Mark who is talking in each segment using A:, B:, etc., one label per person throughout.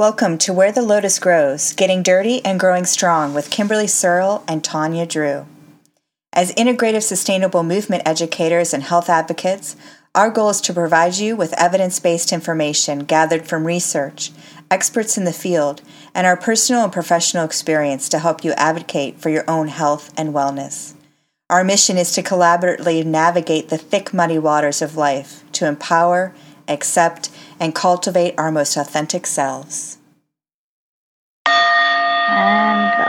A: Welcome to Where the Lotus Grows Getting Dirty and Growing Strong with Kimberly Searle and Tanya Drew. As integrative sustainable movement educators and health advocates, our goal is to provide you with evidence based information gathered from research, experts in the field, and our personal and professional experience to help you advocate for your own health and wellness. Our mission is to collaboratively navigate the thick, muddy waters of life to empower, accept, and cultivate our most authentic selves. And.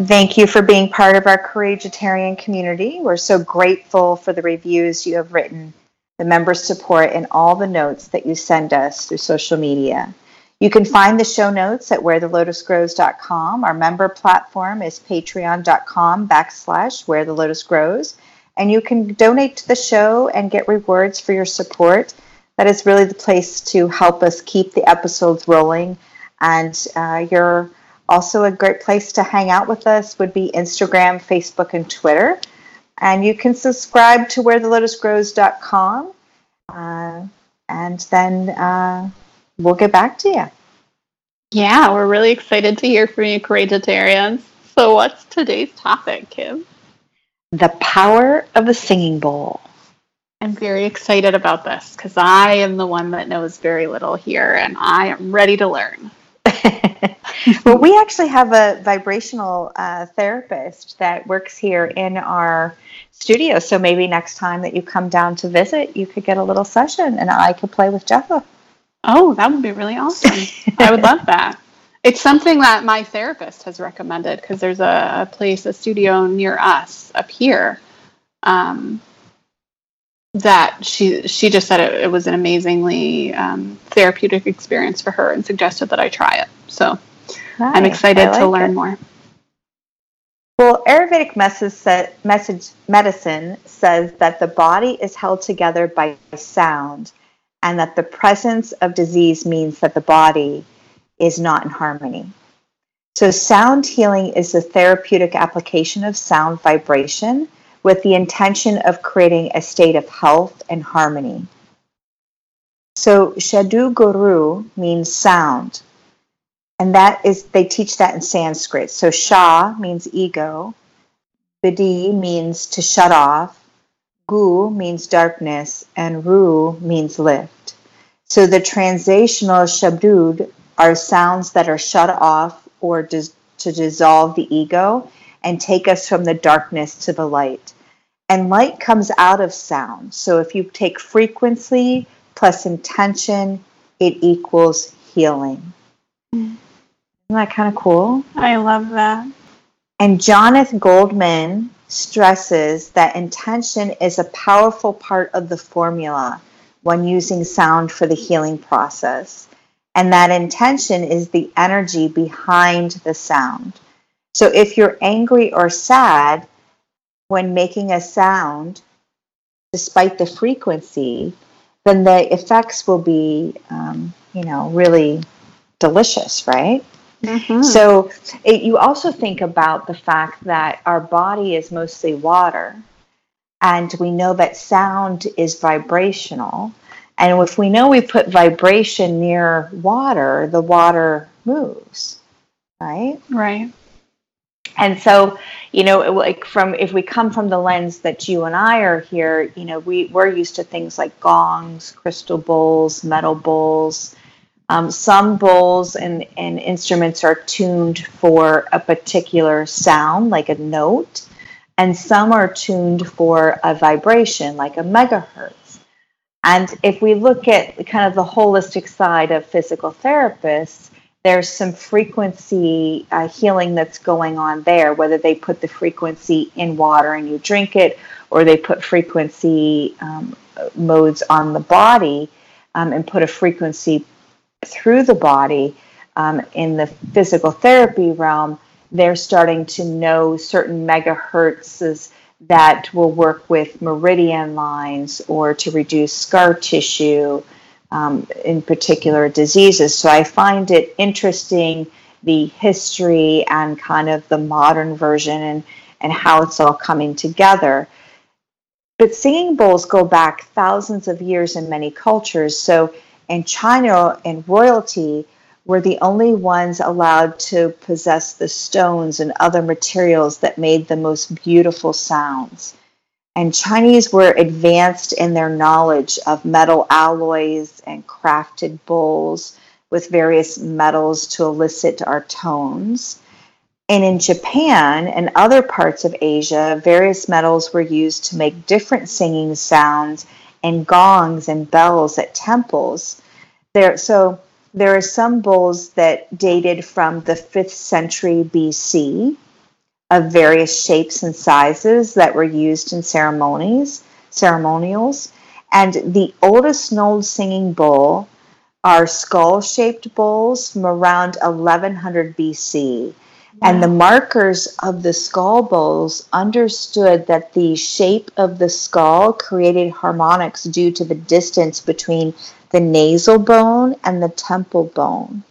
A: Thank you for being part of our Courageitarian community. We're so grateful for the reviews you have written, the member support, and all the notes that you send us through social media. You can find the show notes at wherethelotusgrows.com. Our member platform is patreon.com backslash where the lotus grows and you can donate to the show and get rewards for your support. That is really the place to help us keep the episodes rolling. And uh, you're also a great place to hang out with us would be Instagram, Facebook, and Twitter. And you can subscribe to wherethelotusgrows.com. Uh, and then uh, we'll get back to you.
B: Yeah, we're really excited to hear from you, Courageitarians. So, what's today's topic, Kim?
A: The Power of a Singing Bowl.
B: I'm very excited about this because I am the one that knows very little here and I am ready to learn.
A: well, we actually have a vibrational uh, therapist that works here in our studio. So maybe next time that you come down to visit, you could get a little session and I could play with Jeffa.
B: Oh, that would be really awesome. I would love that. It's something that my therapist has recommended because there's a, place, a studio near us up here. Um, that she she just said it, it was an amazingly um, therapeutic experience for her and suggested that I try it. So nice. I'm excited like to learn it. more.
A: Well, Ayurvedic message, message medicine says that the body is held together by sound, and that the presence of disease means that the body is not in harmony. So, sound healing is the therapeutic application of sound vibration with the intention of creating a state of health and harmony. So, Shadu Guru means sound, and that is, they teach that in Sanskrit. So, Sha means ego, Bidi means to shut off, Gu means darkness, and Ru means lift. So, the translational Shabdud are sounds that are shut off or dis- to dissolve the ego and take us from the darkness to the light. And light comes out of sound. So if you take frequency plus intention, it equals healing. Isn't that kind of cool?
B: I love that.
A: And Jonathan Goldman stresses that intention is a powerful part of the formula when using sound for the healing process. And that intention is the energy behind the sound. So if you're angry or sad when making a sound, despite the frequency, then the effects will be, um, you know, really delicious, right? Mm-hmm. So it, you also think about the fact that our body is mostly water, and we know that sound is vibrational. And if we know we put vibration near water, the water moves, right?
B: Right.
A: And so, you know, like from if we come from the lens that you and I are here, you know, we we're used to things like gongs, crystal bowls, metal bowls. Um, some bowls and, and instruments are tuned for a particular sound, like a note, and some are tuned for a vibration, like a megahertz. And if we look at kind of the holistic side of physical therapists, there's some frequency uh, healing that's going on there, whether they put the frequency in water and you drink it, or they put frequency um, modes on the body um, and put a frequency through the body um, in the physical therapy realm. They're starting to know certain megahertzes that will work with meridian lines or to reduce scar tissue, um, in particular diseases. So I find it interesting the history and kind of the modern version and, and how it's all coming together. But singing bowls go back thousands of years in many cultures. So in China and royalty were the only ones allowed to possess the stones and other materials that made the most beautiful sounds. And Chinese were advanced in their knowledge of metal alloys and crafted bowls with various metals to elicit our tones. And in Japan and other parts of Asia, various metals were used to make different singing sounds and gongs and bells at temples. There, so there are some bowls that dated from the 5th century BC of various shapes and sizes that were used in ceremonies, ceremonials. And the oldest known singing bowl are skull-shaped bowls from around 1100 BC. And the markers of the skull bowls understood that the shape of the skull created harmonics due to the distance between the nasal bone and the temple bone.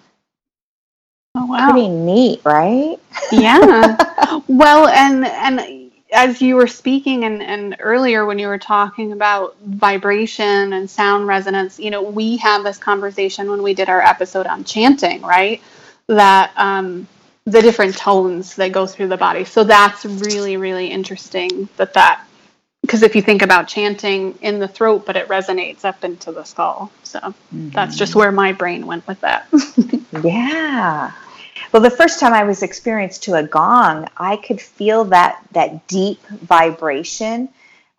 B: Oh wow.
A: Pretty neat, right?
B: yeah. well, and and as you were speaking and, and earlier when you were talking about vibration and sound resonance, you know, we had this conversation when we did our episode on chanting, right? That um, the different tones that go through the body. So that's really, really interesting that that because if you think about chanting in the throat, but it resonates up into the skull. So mm-hmm. that's just where my brain went with that.
A: yeah. Well, the first time I was experienced to a gong, I could feel that that deep vibration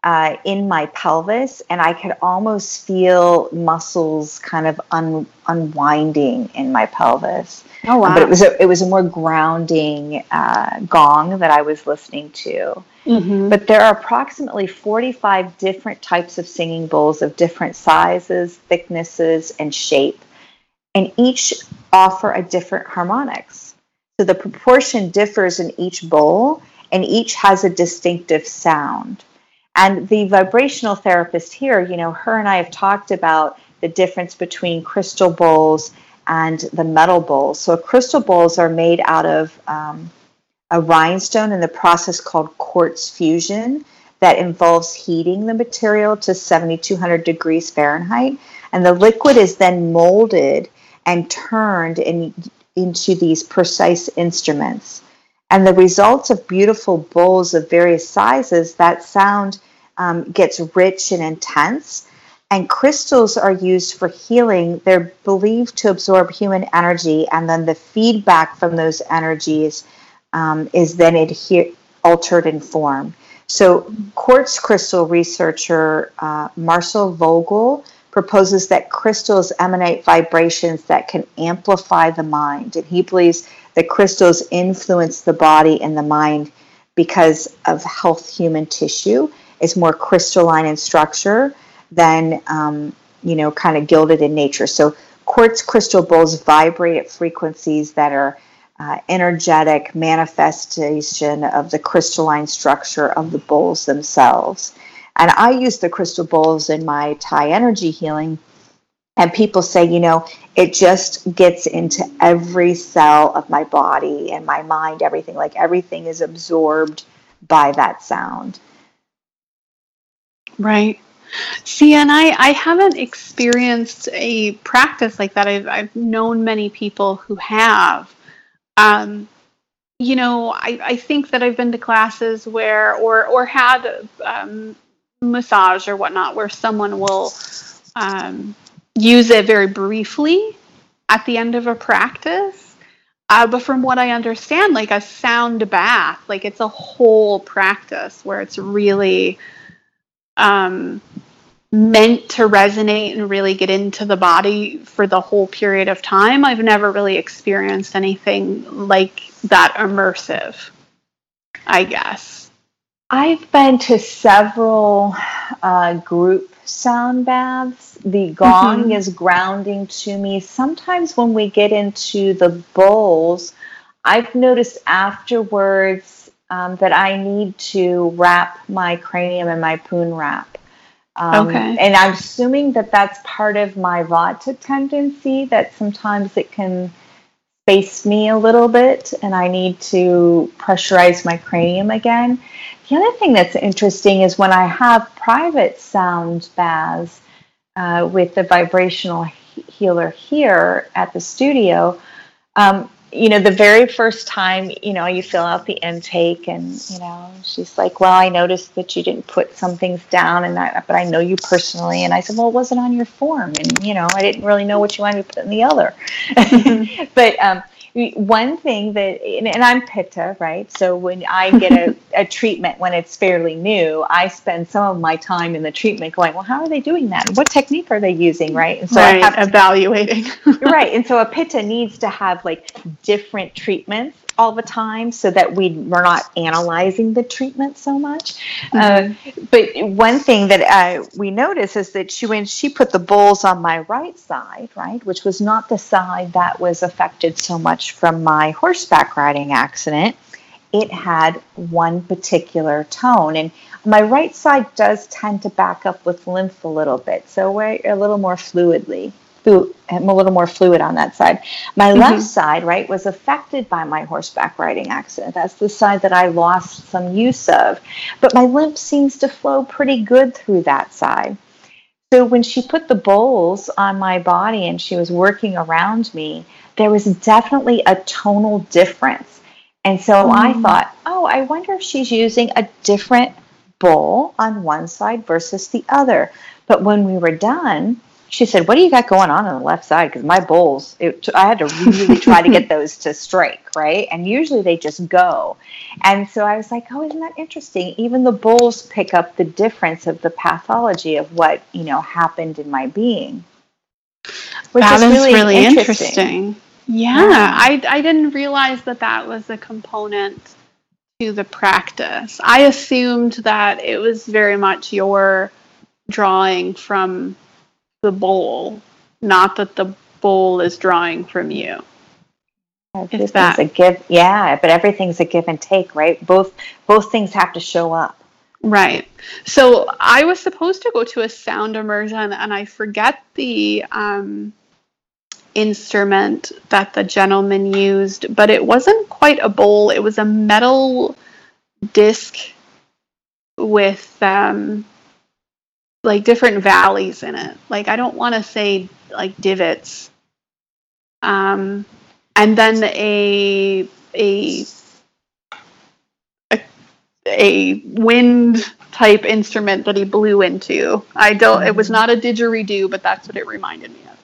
A: uh, in my pelvis, and I could almost feel muscles kind of un- unwinding in my pelvis. Oh wow! but it was a, it was a more grounding uh, gong that I was listening to. Mm-hmm. But there are approximately 45 different types of singing bowls of different sizes, thicknesses, and shape, and each offer a different harmonics. So the proportion differs in each bowl, and each has a distinctive sound. And the vibrational therapist here, you know, her and I have talked about the difference between crystal bowls and the metal bowls. So crystal bowls are made out of um, a rhinestone in the process called quartz fusion that involves heating the material to 7200 degrees Fahrenheit. And the liquid is then molded and turned in, into these precise instruments. And the results of beautiful bowls of various sizes, that sound um, gets rich and intense. And crystals are used for healing. They're believed to absorb human energy, and then the feedback from those energies um, is then altered in form. So, quartz crystal researcher uh, Marcel Vogel proposes that crystals emanate vibrations that can amplify the mind. And he believes that crystals influence the body and the mind because of health human tissue is more crystalline in structure than, um, you know, kind of gilded in nature. So quartz crystal bowls vibrate at frequencies that are uh, energetic manifestation of the crystalline structure of the bowls themselves. And I use the crystal bowls in my Thai energy healing. And people say, you know, it just gets into every cell of my body and my mind, everything. Like everything is absorbed by that sound.
B: Right. See, and I, I haven't experienced a practice like that. I've, I've known many people who have. Um, you know, I, I think that I've been to classes where, or, or had um, massage or whatnot, where someone will um, use it very briefly at the end of a practice. Uh, but from what I understand, like a sound bath, like it's a whole practice where it's really um, meant to resonate and really get into the body for the whole period of time. I've never really experienced anything like that immersive, I guess.
A: I've been to several uh, group sound baths. The gong mm-hmm. is grounding to me. Sometimes when we get into the bowls, I've noticed afterwards um, that I need to wrap my cranium in my poon wrap. Um, okay. And I'm assuming that that's part of my vata tendency, that sometimes it can space me a little bit and I need to pressurize my cranium again. The other thing that's interesting is when I have private sound baths, uh, with the vibrational healer here at the studio, um, you know, the very first time, you know, you fill out the intake, and you know, she's like, "Well, I noticed that you didn't put some things down, and I, but I know you personally." And I said, "Well, it wasn't on your form, and you know, I didn't really know what you wanted to put in the other." Mm-hmm. but um, one thing that and i'm pitta right? So when i get a, a treatment when it's fairly new i spend some of my time in the treatment going well how are they doing that? What technique are they using? Right?
B: And so right, i have to, evaluating.
A: Right and so a pitta needs to have like different treatments all the time so that we we're not analyzing the treatment so much. Mm-hmm. Uh, but one thing that uh, we notice is that she when she put the bowls on my right side, right, which was not the side that was affected so much from my horseback riding accident, it had one particular tone and my right side does tend to back up with lymph a little bit so we're a little more fluidly I'm a little more fluid on that side. My mm-hmm. left side, right, was affected by my horseback riding accident. That's the side that I lost some use of. But my lymph seems to flow pretty good through that side. So when she put the bowls on my body and she was working around me, there was definitely a tonal difference. And so mm. I thought, oh, I wonder if she's using a different bowl on one side versus the other. But when we were done, she said, "What do you got going on on the left side?" Because my bowls, it, I had to really try to get those to strike, right? And usually they just go. And so I was like, "Oh, isn't that interesting?" Even the bowls pick up the difference of the pathology of what you know happened in my being.
B: Which that is really, really interesting. interesting. Yeah, yeah, I I didn't realize that that was a component to the practice. I assumed that it was very much your drawing from the bowl, not that the bowl is drawing from you.
A: It's that a give, yeah, but everything's a give and take, right? Both both things have to show up.
B: Right. So I was supposed to go to a sound immersion, and I forget the um, instrument that the gentleman used, but it wasn't quite a bowl. It was a metal disc with um, like different valleys in it. Like I don't want to say like divots. Um, and then a a a, wind type instrument that he blew into. I don't. It was not a didgeridoo, but that's what it reminded me of.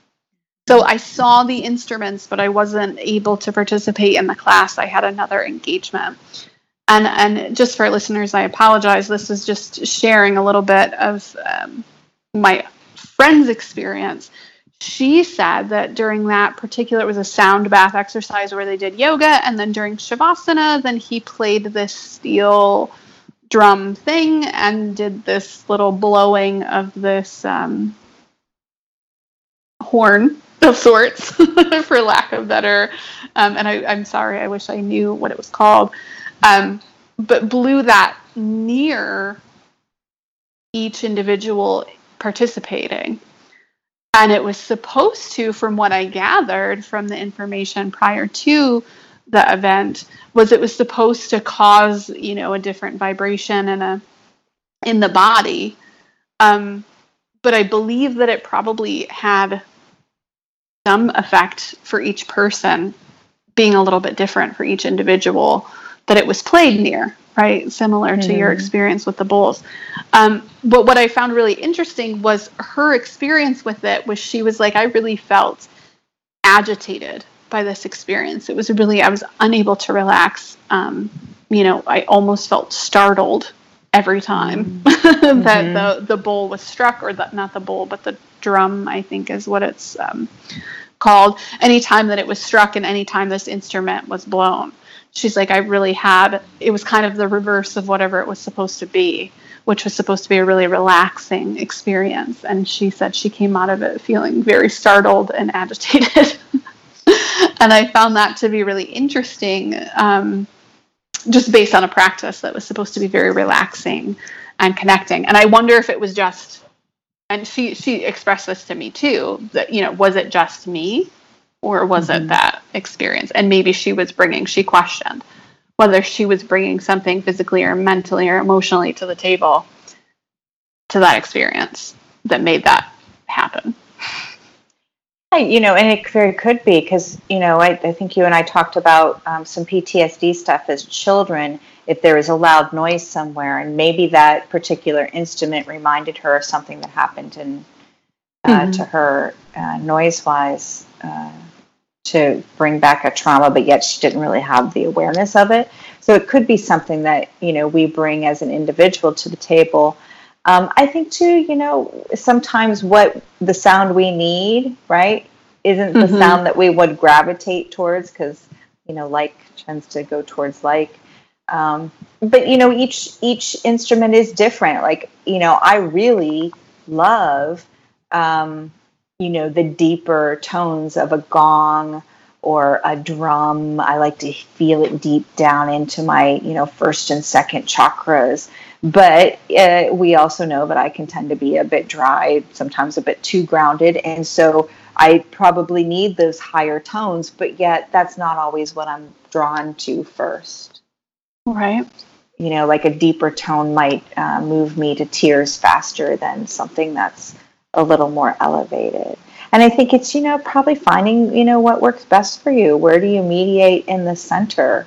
B: So I saw the instruments, but I wasn't able to participate in the class. I had another engagement and and just for listeners, I apologize. This is just sharing a little bit of um, my friend's experience. She said that during that particular, it was a sound bath exercise where they did yoga, and then during shavasana, then he played this steel drum thing and did this little blowing of this um, horn of sorts, for lack of better. Um, and I, am sorry, I wish I knew what it was called um, but blew that near each individual participating. And it was supposed to, from what I gathered from the information prior to the event, was it was supposed to cause, you know, a different vibration in a in the body. Um, but I believe that it probably had some effect for each person, being a little bit different for each individual that it was played near, right? Similar mm-hmm. to your mm-hmm. experience with the bowls. Um, but what I found really interesting was her experience with it was she was like, I really felt agitated by this experience. It was really, I was unable to relax. Um, you know, I almost felt startled every time mm-hmm. that mm-hmm. the, the bowl was struck, or that not the bowl, but the drum, I think is what it's um, called. Anytime that it was struck and anytime this instrument was blown she's like, I really had, it was kind of the reverse of whatever it was supposed to be, which was supposed to be a really relaxing experience. And she said she came out of it feeling very startled and agitated. and I found that to be really interesting, um, just based on a practice that was supposed to be very relaxing and connecting. And I wonder if it was just, and she she expressed this to me too, that you know, was it just me or was mm-hmm. it that experience? And maybe she was bringing, she questioned whether she was bringing something physically or mentally or emotionally to the table to that experience that made that happen.
A: You know, and it very could be because, you know, I, I, think you and I talked about um, some PTSD stuff as children. If there was a loud noise somewhere, and maybe that particular instrument reminded her of something that happened in, uh, mm-hmm. to her uh, noise wise uh, to bring back a trauma, but yet she didn't really have the awareness of it. So it could be something that, you know, we bring as an individual to the table um, I think too, you know, sometimes what the sound we need, right, isn't the mm-hmm. sound that we would gravitate towards because you know, like tends to go towards like. Um, but you know, each each instrument is different. Like you know, I really love, um, you know, the deeper tones of a gong or a drum. I like to feel it deep down into my, you know, first and second chakras. But uh, we also know that I can tend to be a bit dry, sometimes a bit too grounded. And so I probably need those higher tones, but yet that's not always what I'm drawn to first.
B: Right.
A: You know, like a deeper tone might uh, move me to tears faster than something that's a little more elevated. And I think it's, you know, probably finding, you know, what works best for you. Where do you mediate in the center?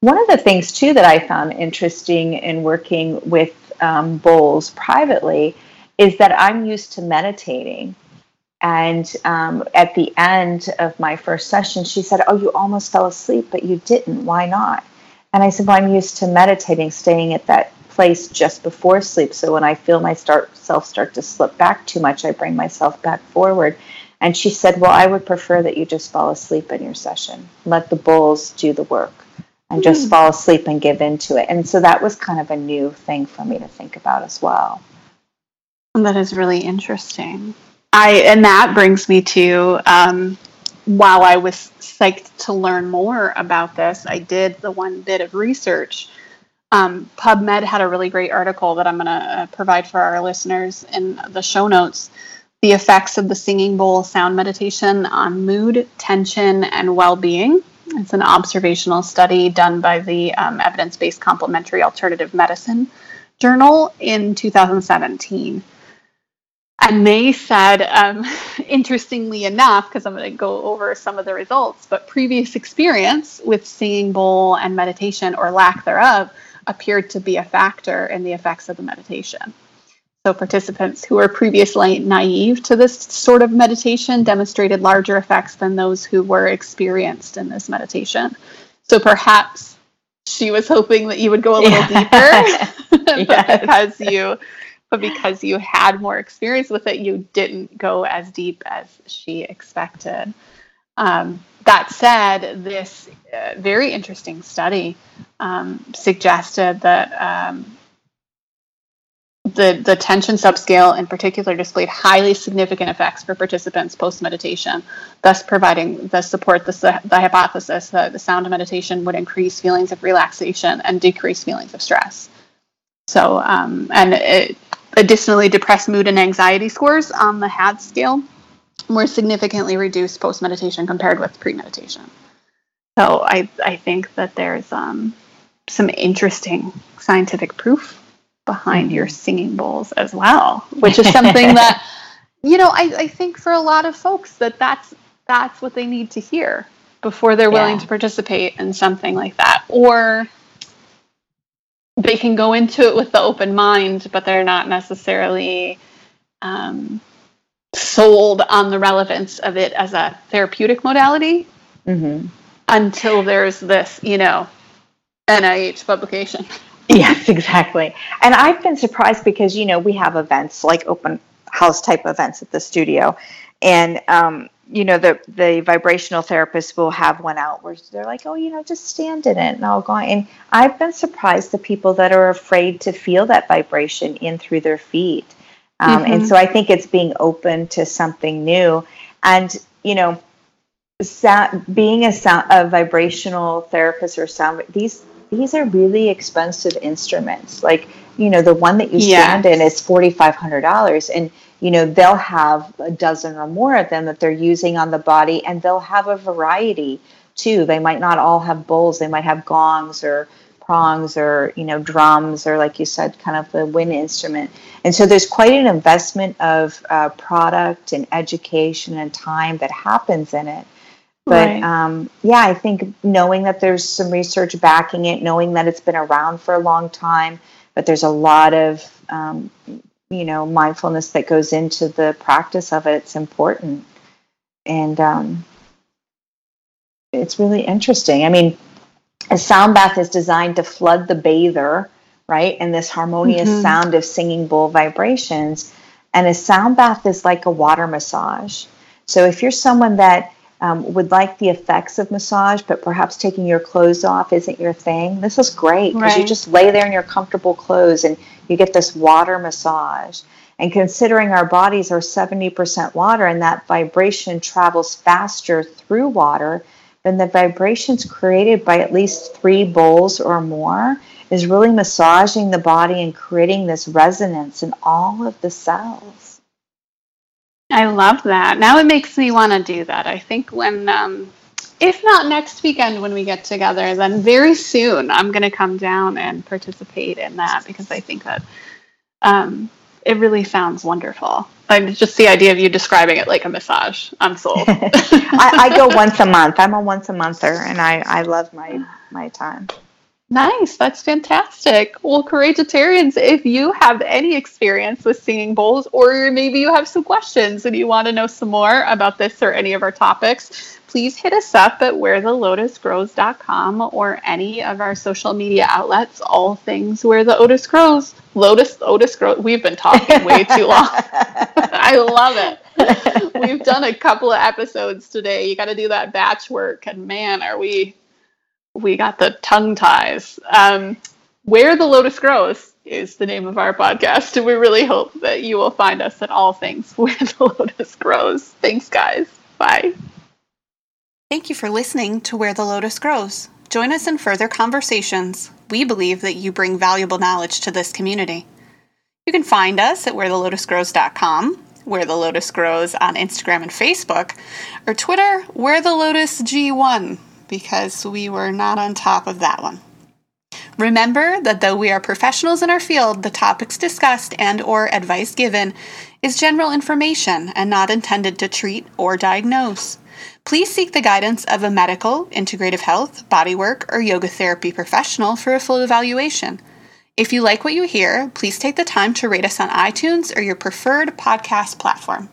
A: One of the things, too, that I found interesting in working with um, bowls privately is that I'm used to meditating. And um, at the end of my first session, she said, Oh, you almost fell asleep, but you didn't. Why not? And I said, Well, I'm used to meditating, staying at that place just before sleep. So when I feel myself start, start to slip back too much, I bring myself back forward. And she said, Well, I would prefer that you just fall asleep in your session. Let the bulls do the work and just mm. fall asleep and give into it. And so that was kind of a new thing for me to think about as well.
B: That is really interesting. I and that brings me to um, while I was psyched to learn more about this, I did the one bit of research. Um, PubMed had a really great article that I'm going to uh, provide for our listeners in the show notes. The effects of the singing bowl sound meditation on mood, tension, and well being. It's an observational study done by the um, Evidence Based Complementary Alternative Medicine Journal in 2017. And they said, um, interestingly enough, because I'm going to go over some of the results, but previous experience with singing bowl and meditation or lack thereof appeared to be a factor in the effects of the meditation. So, participants who were previously naive to this sort of meditation demonstrated larger effects than those who were experienced in this meditation. So, perhaps she was hoping that you would go a little yeah. deeper, but because you but because you had more experience with it, you didn't go as deep as she expected. Um, that said, this uh, very interesting study um, suggested that um, the, the tension subscale in particular displayed highly significant effects for participants post meditation, thus providing the support the, the hypothesis that the sound of meditation would increase feelings of relaxation and decrease feelings of stress. So, um, and it, additionally, depressed mood and anxiety scores on the HAD scale were significantly reduced post meditation compared with pre meditation. So, I, I think that there's um, some interesting scientific proof behind your singing bowls as well, which is something that you know I, I think for a lot of folks that that's that's what they need to hear before they're willing yeah. to participate in something like that or they can go into it with the open mind but they're not necessarily um, sold on the relevance of it as a therapeutic modality mm-hmm. until there's this you know nih publication
A: Yes, exactly. And I've been surprised because, you know, we have events like open house type events at the studio. And, um, you know, the, the vibrational therapist will have one out where they're like, oh, you know, just stand in it and I'll go. And I've been surprised the people that are afraid to feel that vibration in through their feet. Um, mm-hmm. And so I think it's being open to something new. And, you know, sound, being a, sound, a vibrational therapist or sound, these these are really expensive instruments. Like, you know, the one that you stand in is $4,500 and, you know, they'll have a dozen or more of them that they're using on the body and they'll have a variety too. They might not all have bowls. They might have gongs or prongs or you know drums or like you said kind of the wind instrument. And so there's quite an investment of uh, product and education and time that happens in it. But right. um, yeah i think knowing that there's some research backing it knowing that it's been around for a long time but there's a lot of um, you know mindfulness that goes into the practice of it it's important. And um, it's really interesting. I mean a sound bath is designed to flood the bather, right? And this harmonious mm-hmm. sound of singing bowl vibrations. And a sound bath is like a water massage. So if you're someone that um, would like the effects of massage, but perhaps taking your clothes off isn't your thing, this is great because right. you just lay there in your comfortable clothes and you get this water massage. And considering our bodies are 70% water and that vibration travels faster through water, then the vibrations created by at least three bowls or more is really massaging the body and creating this resonance in all of the cells.
B: I love that. Now it makes me want to do that. I think when, um, if not next weekend when we get together, then very soon I'm going to come down and participate in that because I think that um, it really sounds wonderful. I just the idea of you describing it like a massage. I'm sold.
A: I, I, go once a month. I'm a once a monther, and I I love my my time.
B: Nice, that's fantastic. Well, Courageitarians, if you have any experience with singing bowls, or maybe you have some questions and you want to know some more about this or any of our topics, please hit us up at wherethelotusgrows.com or any of our social media outlets, all things where the Otis grows. Lotus, Otis grows. We've been talking way too long. I love it. We've done a couple of episodes today. You got to do that batch work, and man, are we, we got the tongue ties. Um, where the Lotus grows is the name of our podcast, and we really hope that you will find us at all things where the Lotus grows. Thanks, guys. Bye. Thank you for listening to Where the Lotus Grows. Join us in further conversations. We believe that you bring valuable knowledge to this community. You can find us at wherethelotusgrows.com, Where the Lotus Grows on Instagram and Facebook, or Twitter, Where the Lotus G1, because we were not on top of that one. Remember that though we are professionals in our field, the topics discussed and or advice given is general information and not intended to treat or diagnose. Please seek the guidance of a medical, integrative health, bodywork, or yoga therapy professional for a full evaluation. If you like what you hear, please take the time to rate us on iTunes or your preferred podcast platform.